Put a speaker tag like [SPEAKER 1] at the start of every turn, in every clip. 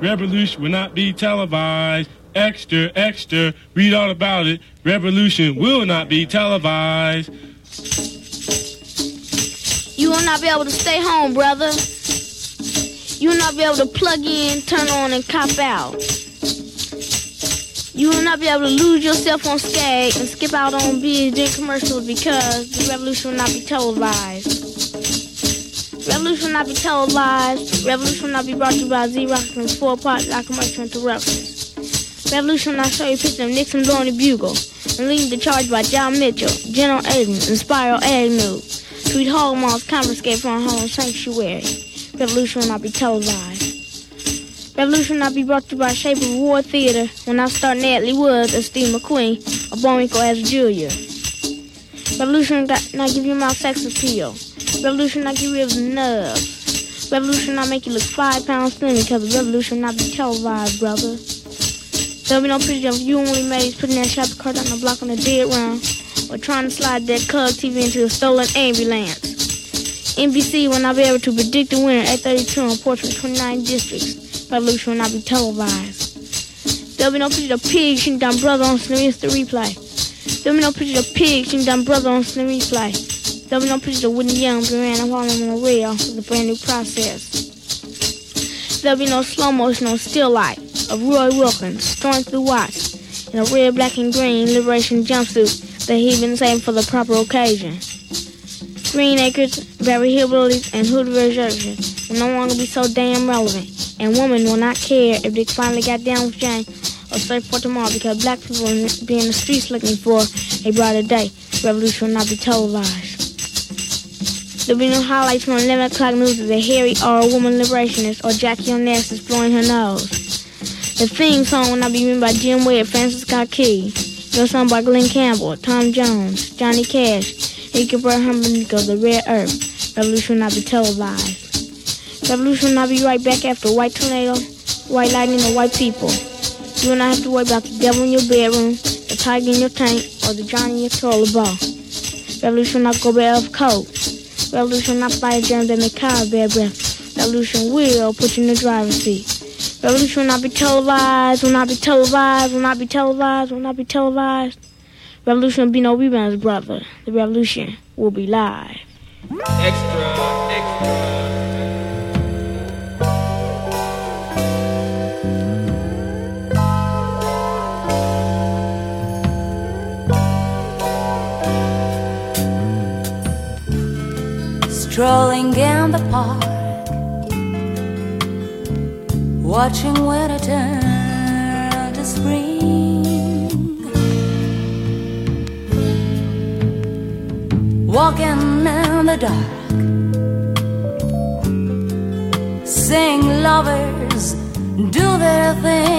[SPEAKER 1] Revolution will not be televised. Extra, extra, read all about it. Revolution will not be televised.
[SPEAKER 2] You will not be able to stay home, brother. You will not be able to plug in, turn on, and cop out. You will not be able to lose yourself on skate and skip out on BJ commercials because the revolution will not be televised. Revolution will not be televised. Revolution will not be brought to you by Z-Rock and four-part documentary interruptions. Revolution will not show you pictures of Nixon blowing the bugle and leading the charge by John Mitchell, General Aiden, and Spyro Agnew. Sweet Hallmark's confiscate from home sanctuary. Revolution will not be televised. Revolution will not be brought to you by Shape of War Theater when I start Natalie Woods as Steve McQueen or Bullwinkle as Julia. Revolution will not give you mouth sex appeal. Revolution not rid of nerves. Revolution not make you look five pounds thin because the revolution not be televised, brother. There'll be no picture of you and Willie Mays putting that shopping cart on the block on the dead run or trying to slide that Cub TV into a stolen ambulance. NBC will not be able to predict the winner at 32 on Portrait 29 districts. Revolution will not be televised. There'll be no picture of pigs shooting down brother on instant replay. There'll be no picture of pigs shooting down brother on instant replay. There'll be no picture of Whitney Young being ran upon on the rail with a brand new process. There'll be no slow motion or still light of Roy Wilkins storming through Watts in a red, black, and green liberation jumpsuit that he'd been for the proper occasion. Green Acres, Beverly Hillbillies, and Hood Reservation will no longer be so damn relevant, and women will not care if they finally got down with Jane or search for tomorrow because black people will be in the streets looking for a brighter day. Revolution will not be televised. There'll be no highlights from 11 o'clock news of the Harry or a woman liberationist or Jackie Onassis blowing her nose. The theme song will not be written by Jim Webb, Francis Scott Key. No song by Glen Campbell, Tom Jones, Johnny Cash, Bird Harmonica, The Red Earth. Revolution will not be televised. Revolution will not be right back after white tornado, white lightning, or white people. You will not have to worry about the devil in your bedroom, the tiger in your tank, or the Johnny in your toilet bowl. Revolution will not go back of coat. Revolution not by a germ that may cause bad breath. Revolution will put you in the driver's seat. Revolution will not be televised, will not be televised, will not be televised, will not be televised. Revolution will be no rebounds, brother. The revolution will be live.
[SPEAKER 3] Extra, extra.
[SPEAKER 4] strolling in the park, watching winter turn to spring, walking in the dark, seeing lovers do their thing.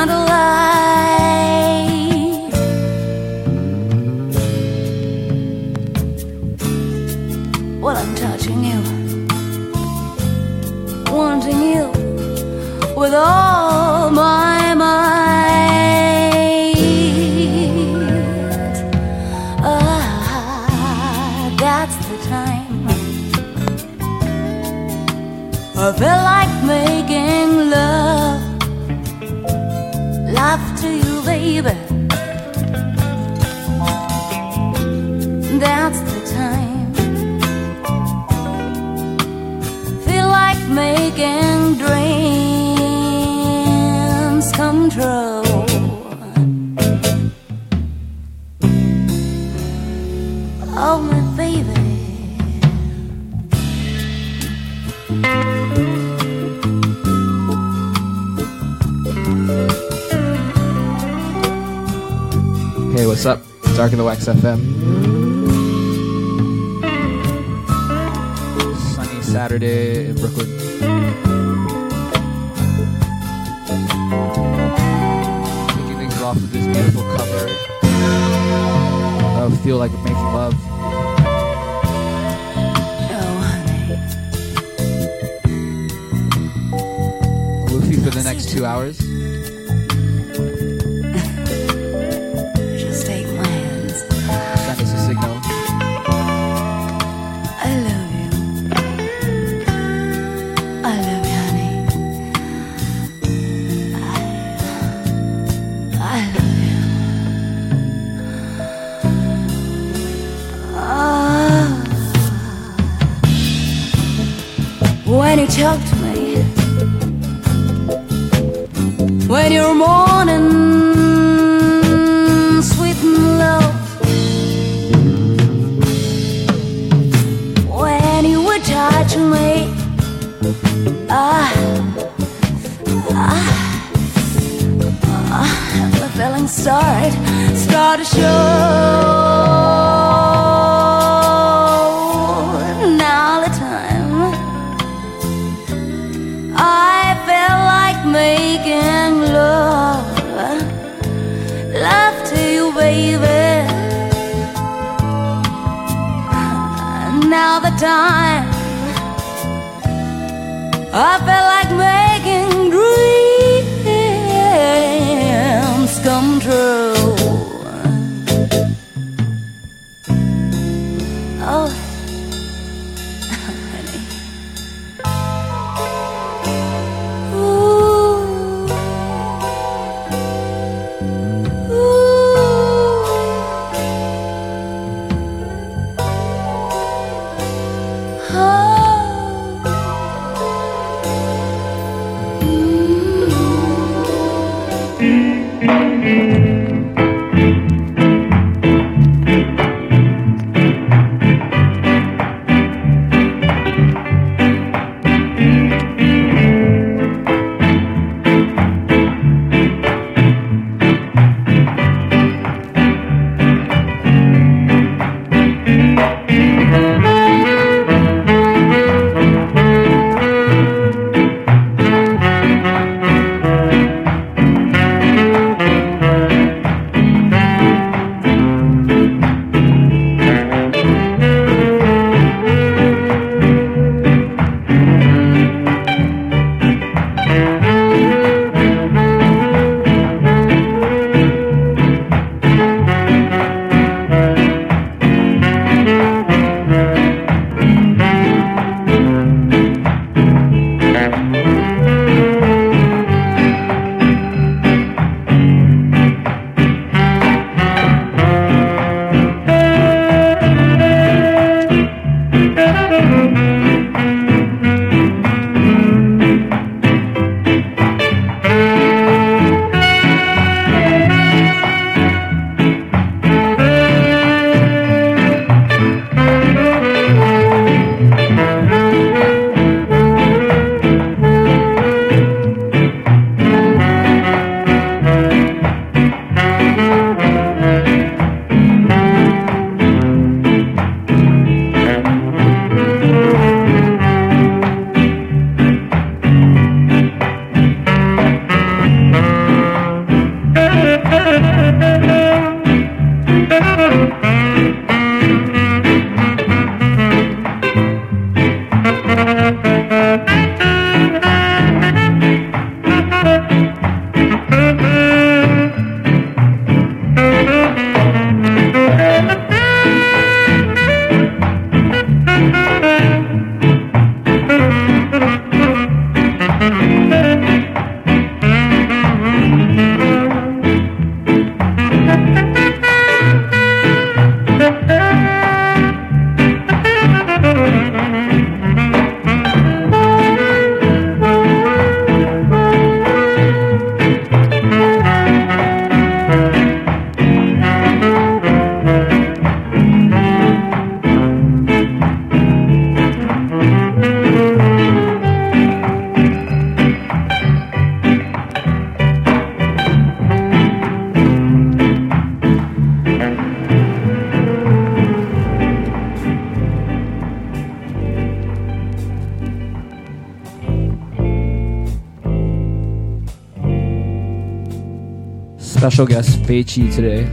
[SPEAKER 4] By candlelight. FM. Sunny Saturday in Brooklyn.
[SPEAKER 5] Oh,
[SPEAKER 6] Special guest Feichi today.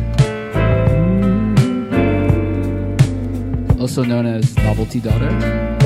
[SPEAKER 6] Also known as Novelty Daughter.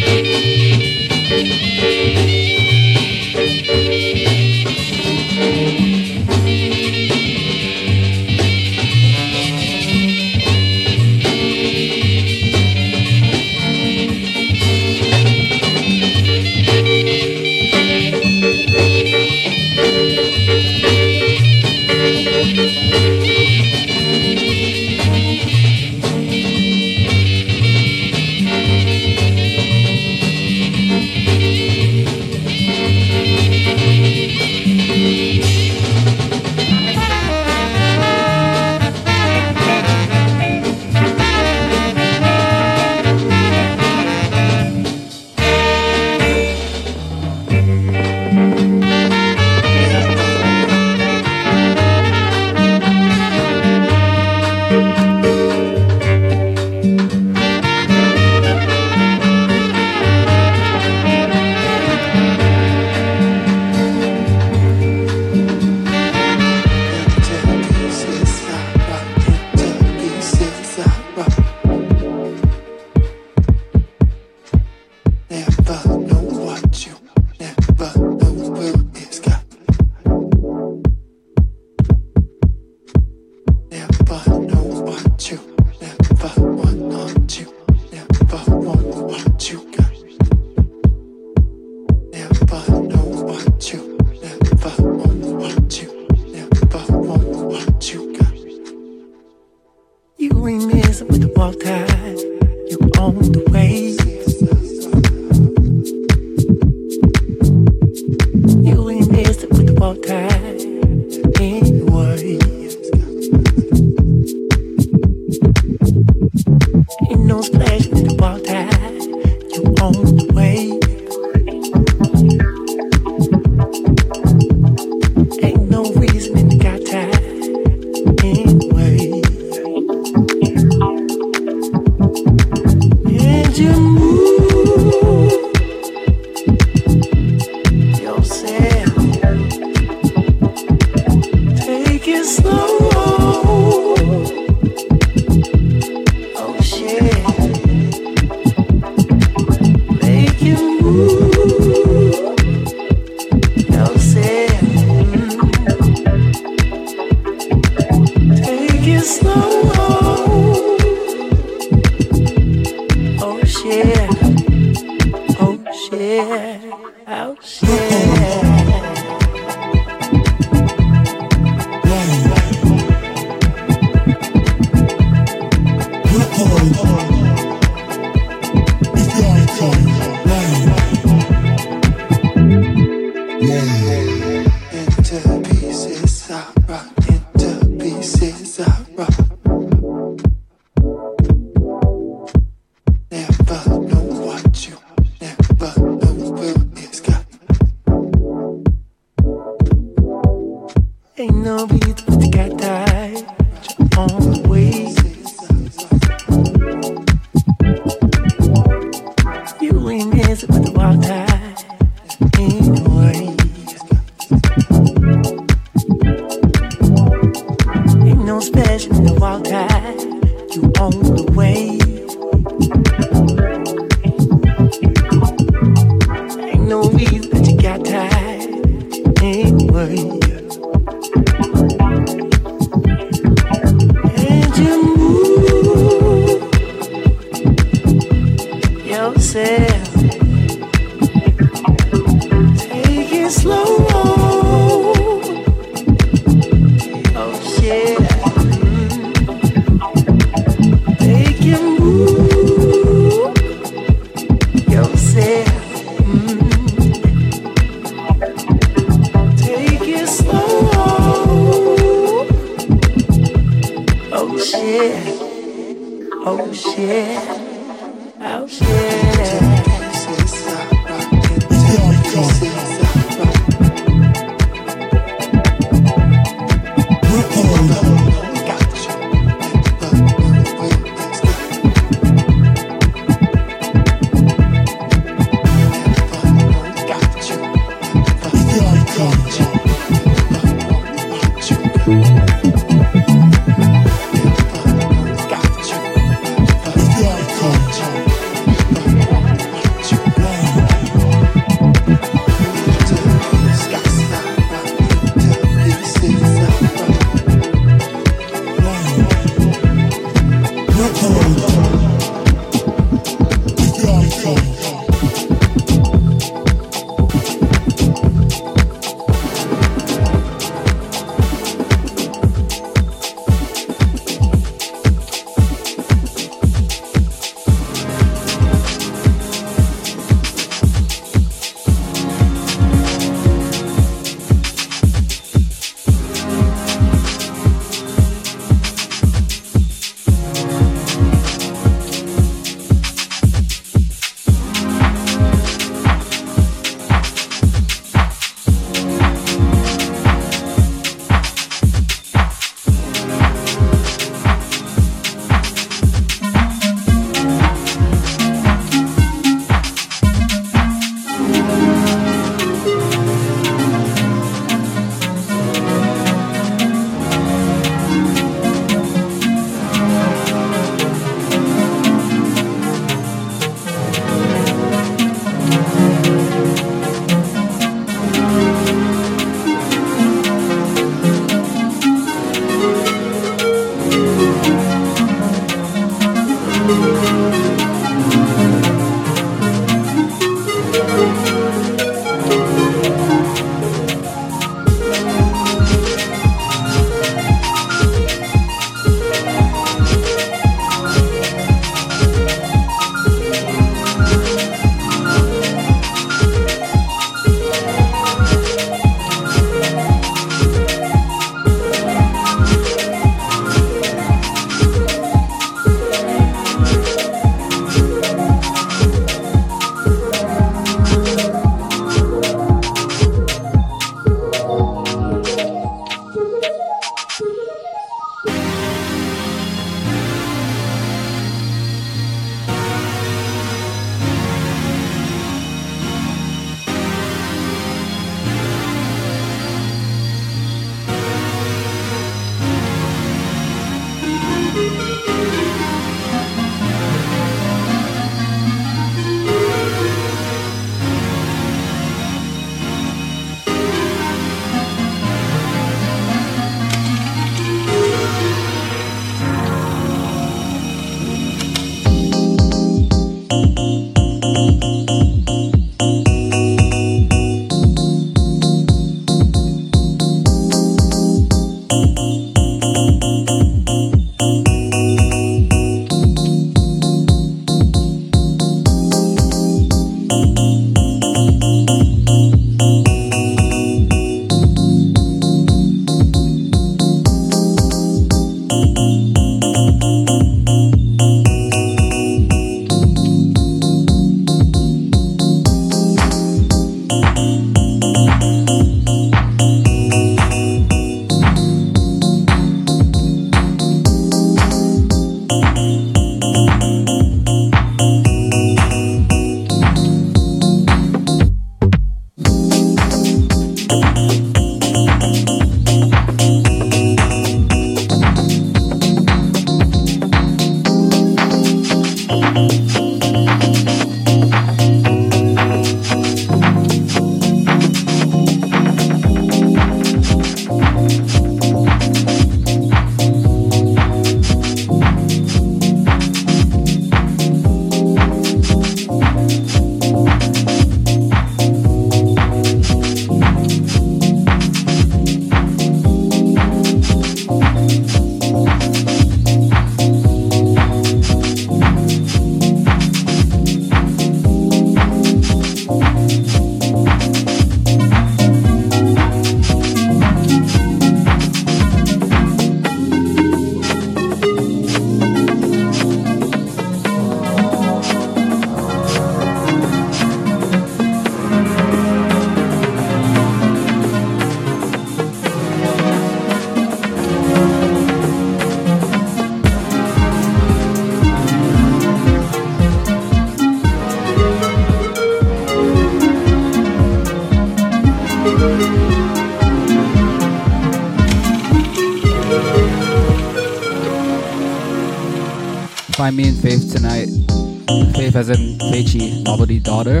[SPEAKER 7] Feichi, novelty daughter,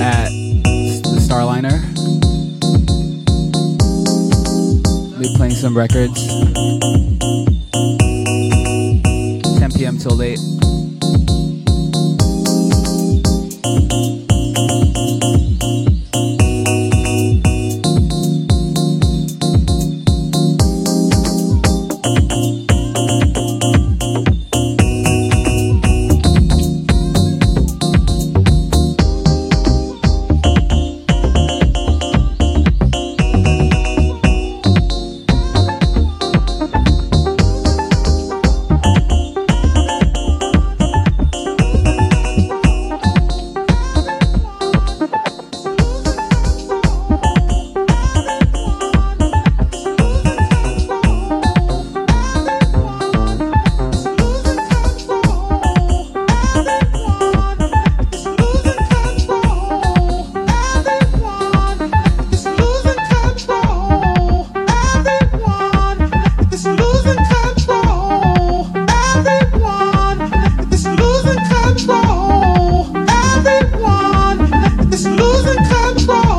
[SPEAKER 7] at the Starliner. Be playing some records.
[SPEAKER 8] for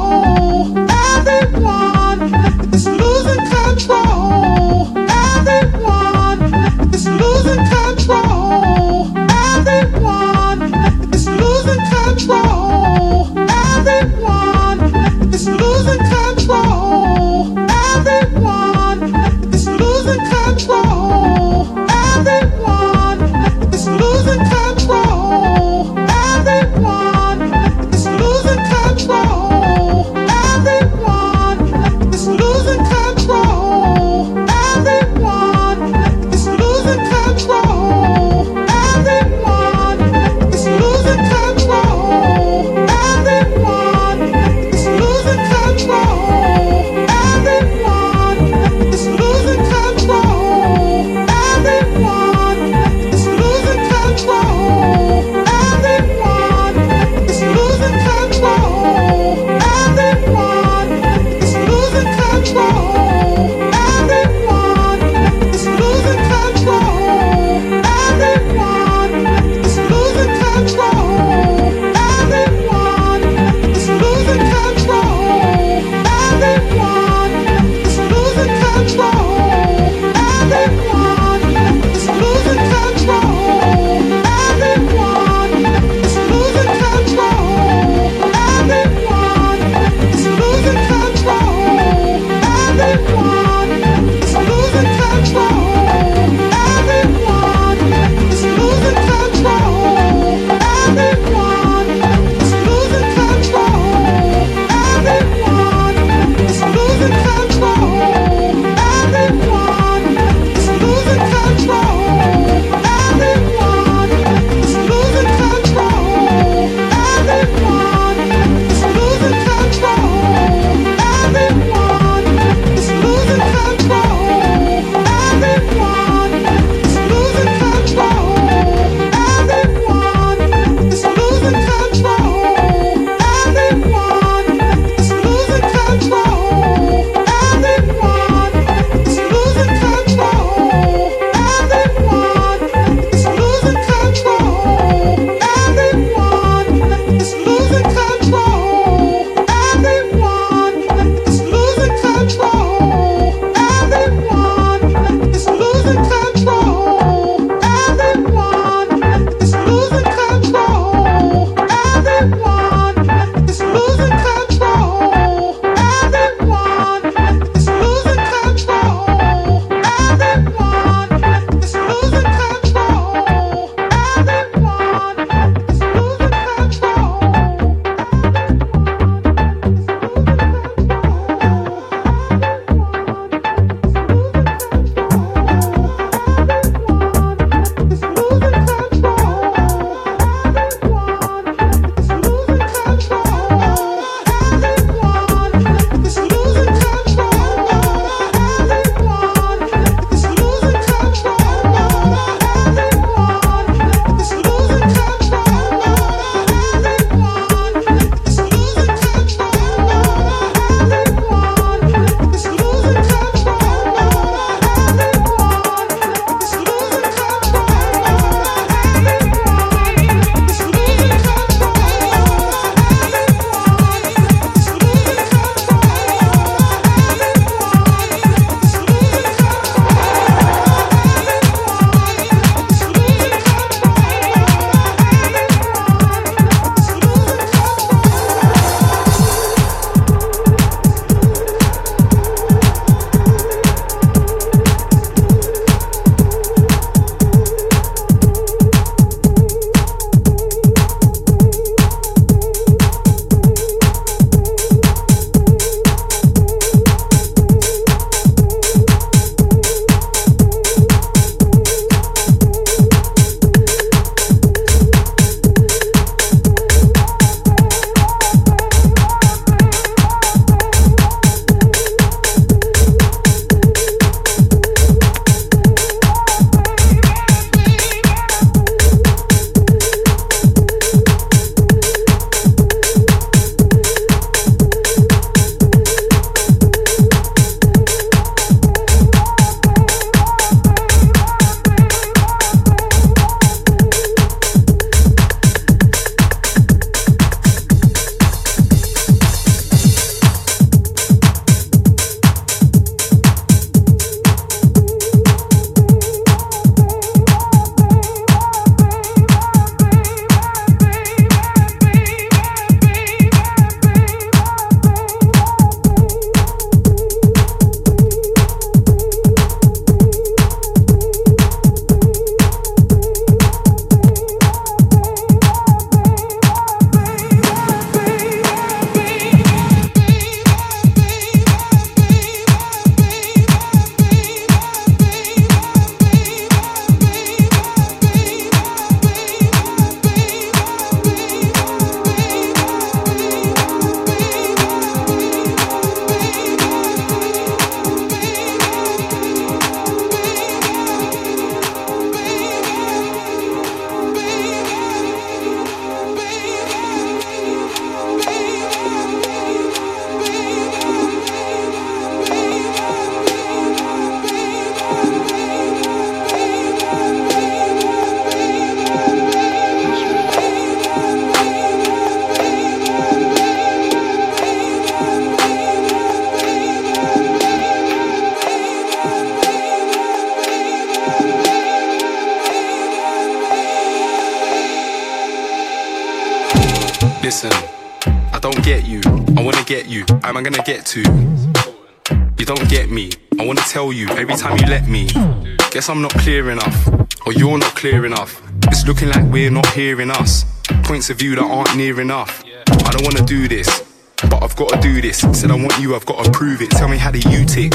[SPEAKER 8] Guess I'm not clear enough, or you're not clear enough. It's looking like we're not hearing us. Points of view that aren't near enough. I don't wanna do this, but I've gotta do this. Said I want you, I've gotta prove it. Tell me how do you tick?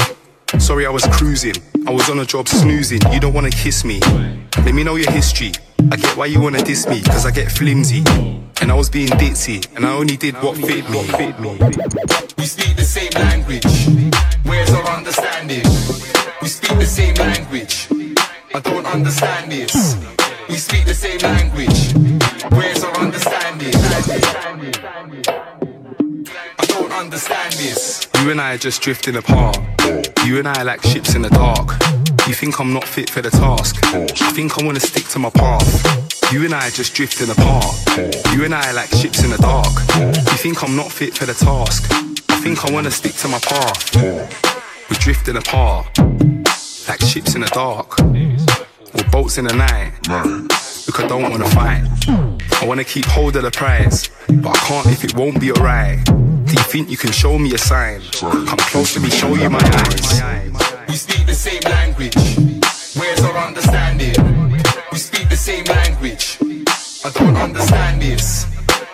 [SPEAKER 8] Sorry, I was cruising. I was on a job snoozing. You don't wanna kiss me. Let me know your history. I get why you wanna diss me, cause I get flimsy. And I was being ditzy, and I only did what fit me.
[SPEAKER 9] We speak the same language.
[SPEAKER 8] Just drifting apart. You and I are like ships in the dark. You think I'm not fit for the task. I think I wanna stick to my path. You and I are just drifting apart. You and I are like ships in the dark. You think I'm not fit for the task. I think I wanna stick to my path. We're drifting apart. Like ships in the dark. Or boats in the night. Look, I don't wanna fight. I wanna keep hold of the prize. But I can't if it won't be alright. Do you think you can show me a sign? Come close to me, show you my eyes.
[SPEAKER 9] We speak the same language. Where's our understanding? We speak the same language. I don't understand this.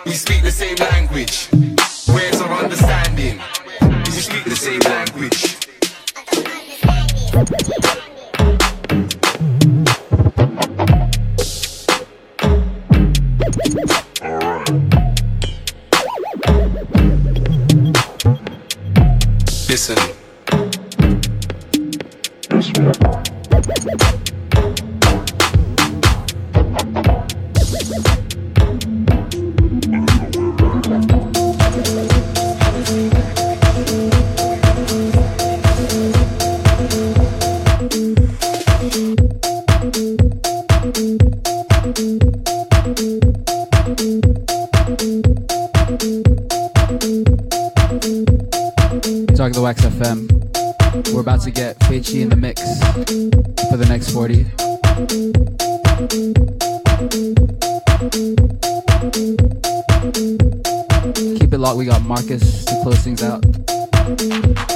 [SPEAKER 9] We speak the same language. Where's our understanding? We speak the same language.
[SPEAKER 8] Listen.
[SPEAKER 6] Talk Wax FM. We're about to get Feichi in the mix for the next 40. Keep it locked. We got Marcus to close things out.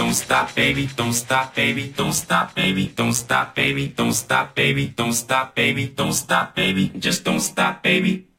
[SPEAKER 8] don't stop, baby, don't stop, baby, don't stop, baby, don't stop, baby, don't stop, baby, don't stop, baby, don't stop, baby, just don't stop, baby.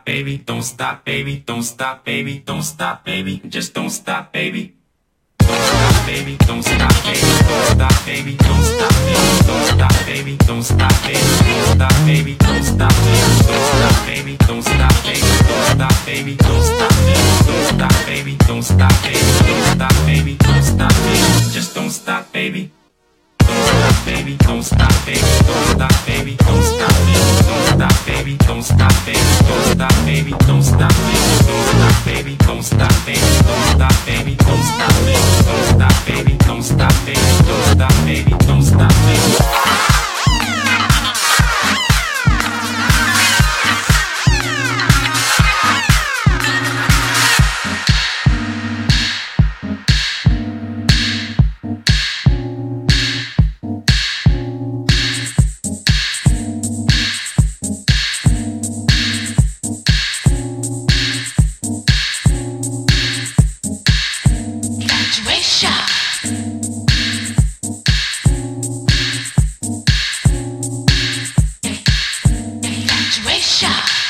[SPEAKER 8] stop, baby. Don't stop, baby. Don't stop, baby. Don't stop, baby. Just don't stop, baby.
[SPEAKER 10] Pressure.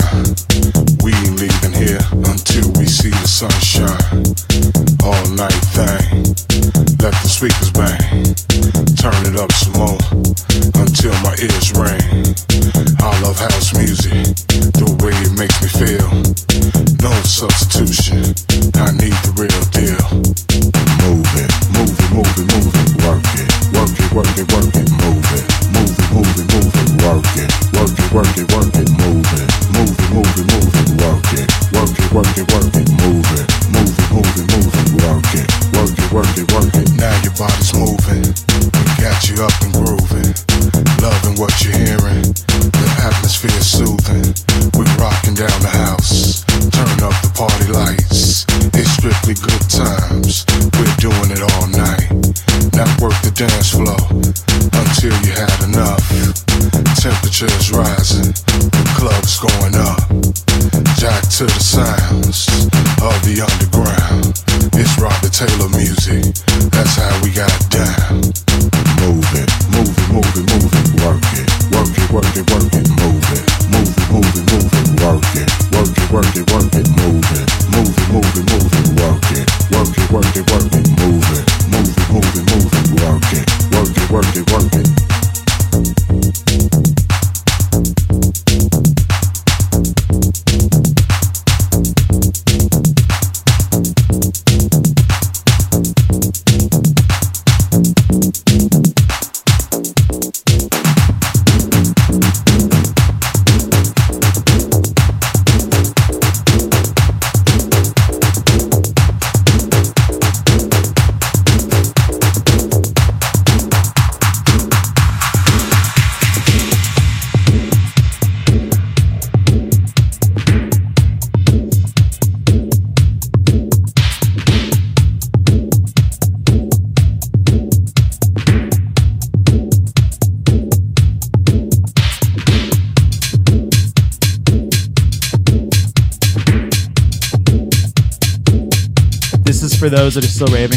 [SPEAKER 10] those that are still raving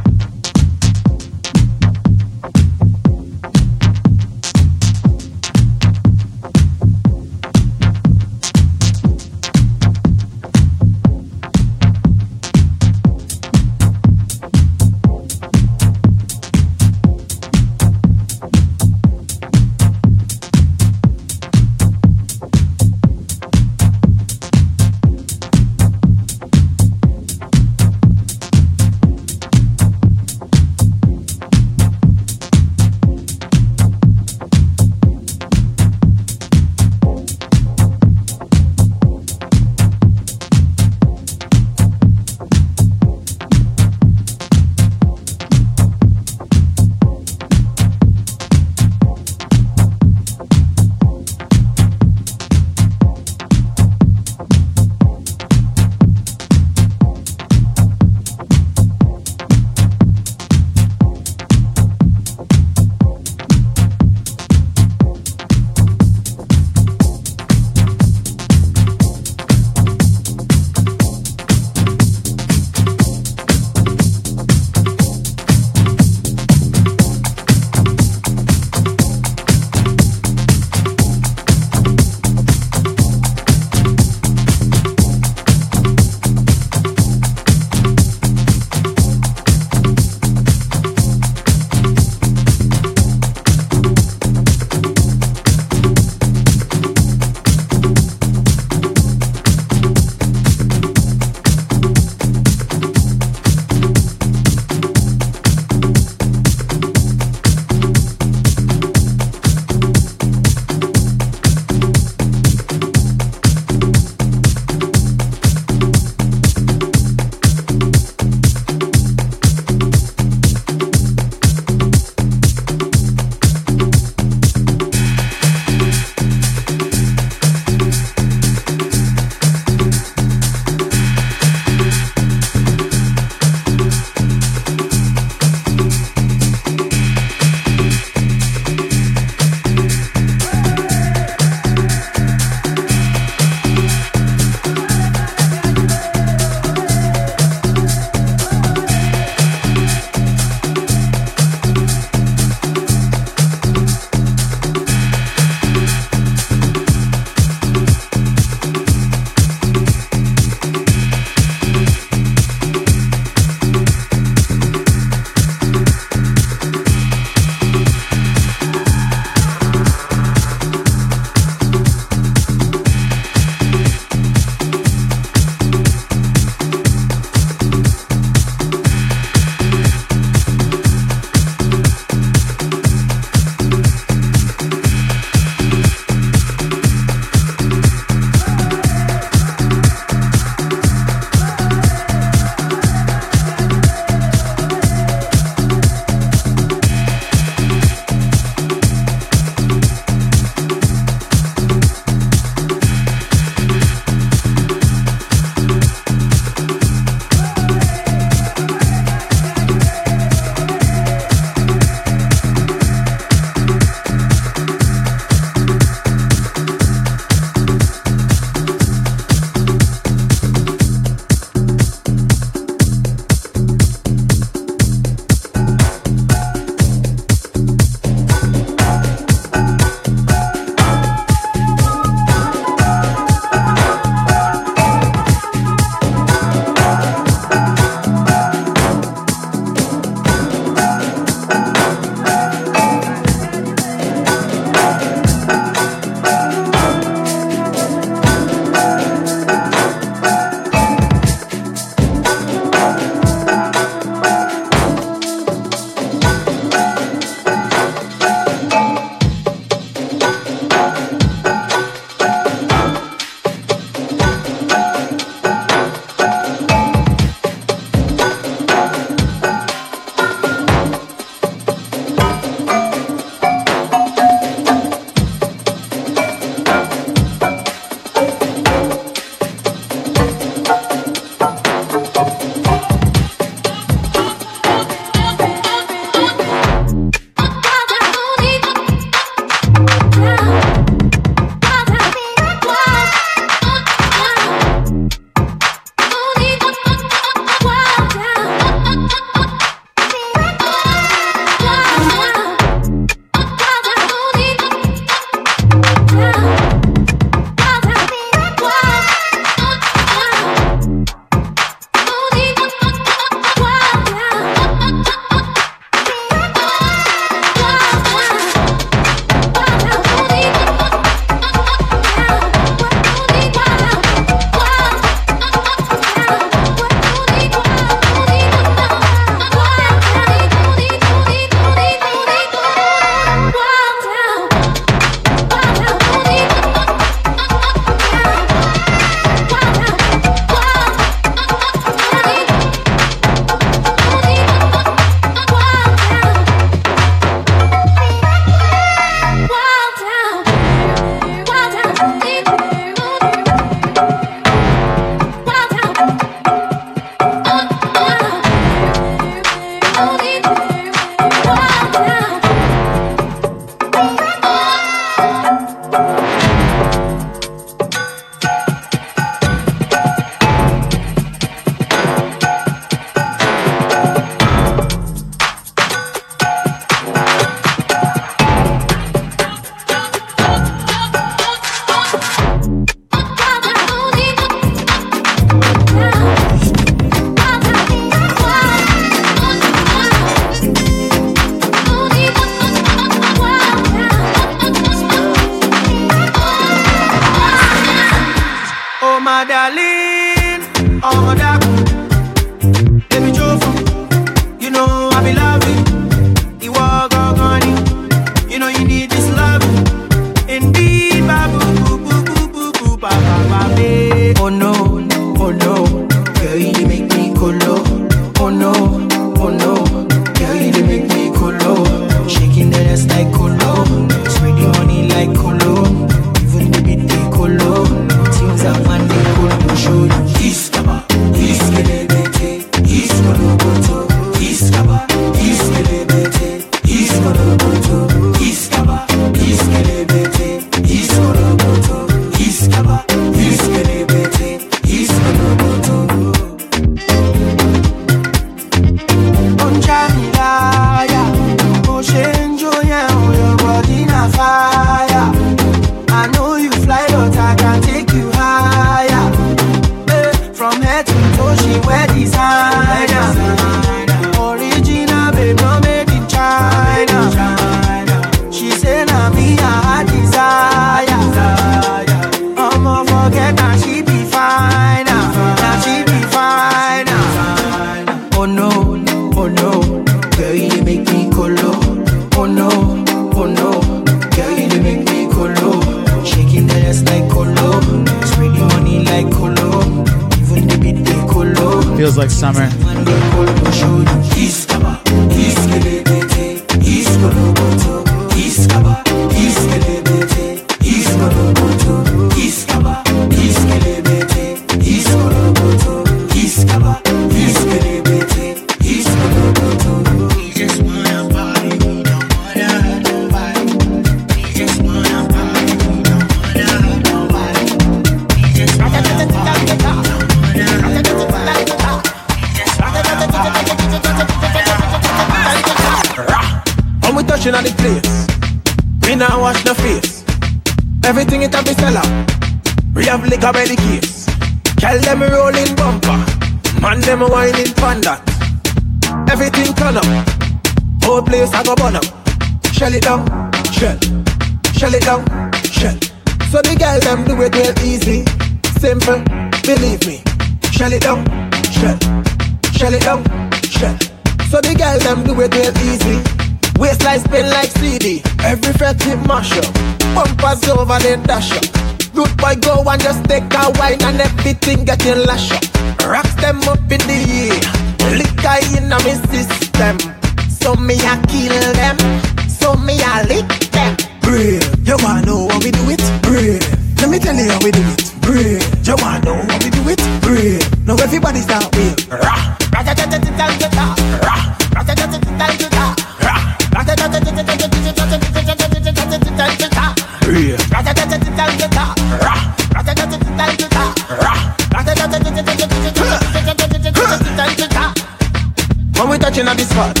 [SPEAKER 11] When we touching on the spot,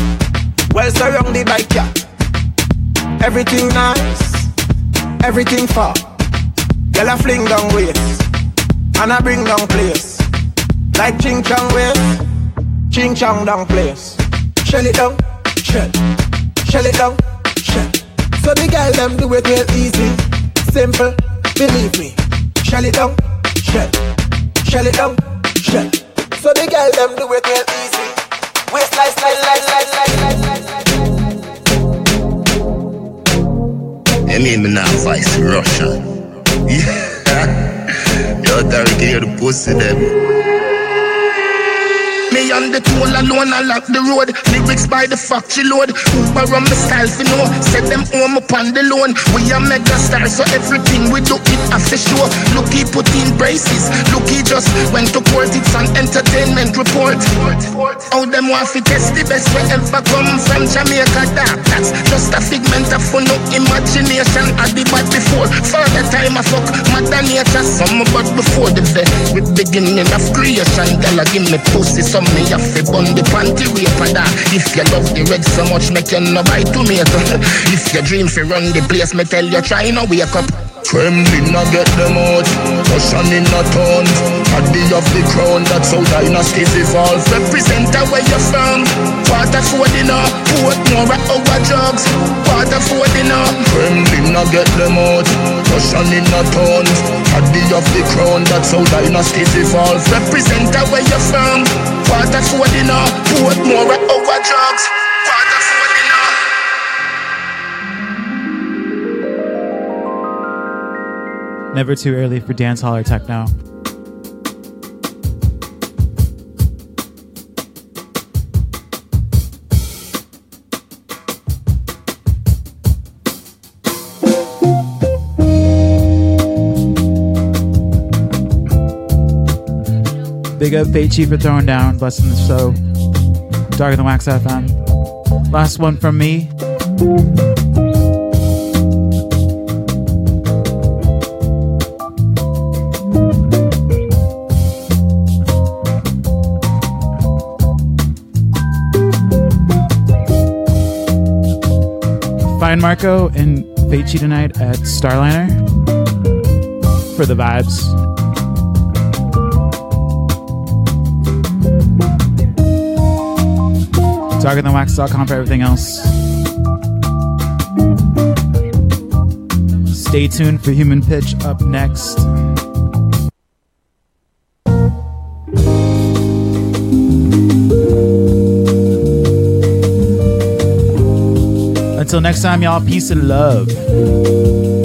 [SPEAKER 11] well surrounded by cat. Everything nice, everything far. Girl I fling down waist, and I bring down place. Like ching chong waist, ching chong down place. Shell it down, shell, shell it down, shell. So the girl them do it real easy, simple, believe me. Shell it down, shell, shell it down, shell. So the girl them do it real easy. Waistline, slide, slide, slide, slide, slide, slide.
[SPEAKER 12] I mean, me not vice Russian. Yeah. Yo, Derek, you hear the pussy them. Me on the toll alone, I lock the road. Lyrics by the factory load. Uber on my style, you know. Set them home upon the loan. We are mega stars, so everything we do it after show. Look, he put in braces. Look, he just went to court. It's an entertainment report. All them want to test the best way ever come from Jamaica. That, that's just a figment of fun, no imagination. I did what before. For the time I fuck mother nature. Some but before the vet. With beginning of creation. Girl, give me pussy. Some me have to bun the panty raper that. If you love the red so much, make you no buy tomato. Eh, if you dream fi run the place, me tell you try no wake up. Kremlin I get them out, Russian in a town Body of the crown, that's how dynasties evolve Represent where you're from Water for dinner, put more of our drugs Water for dinner Kremlin and I get them out. Russian in a town, Caddy of the crown, that's how dynasties evolve. Represent where you're from. Father food in a put more over drugs.
[SPEAKER 13] Never too early for dance hall or techno. Big up Feichi for throwing down, blessing the show. Darker than Wax FM. Last one from me. Find Marco and Feichi tonight at Starliner for the vibes. Darkerthanwax.com for everything else. Stay tuned for Human Pitch up next. Until next time, y'all, peace and love.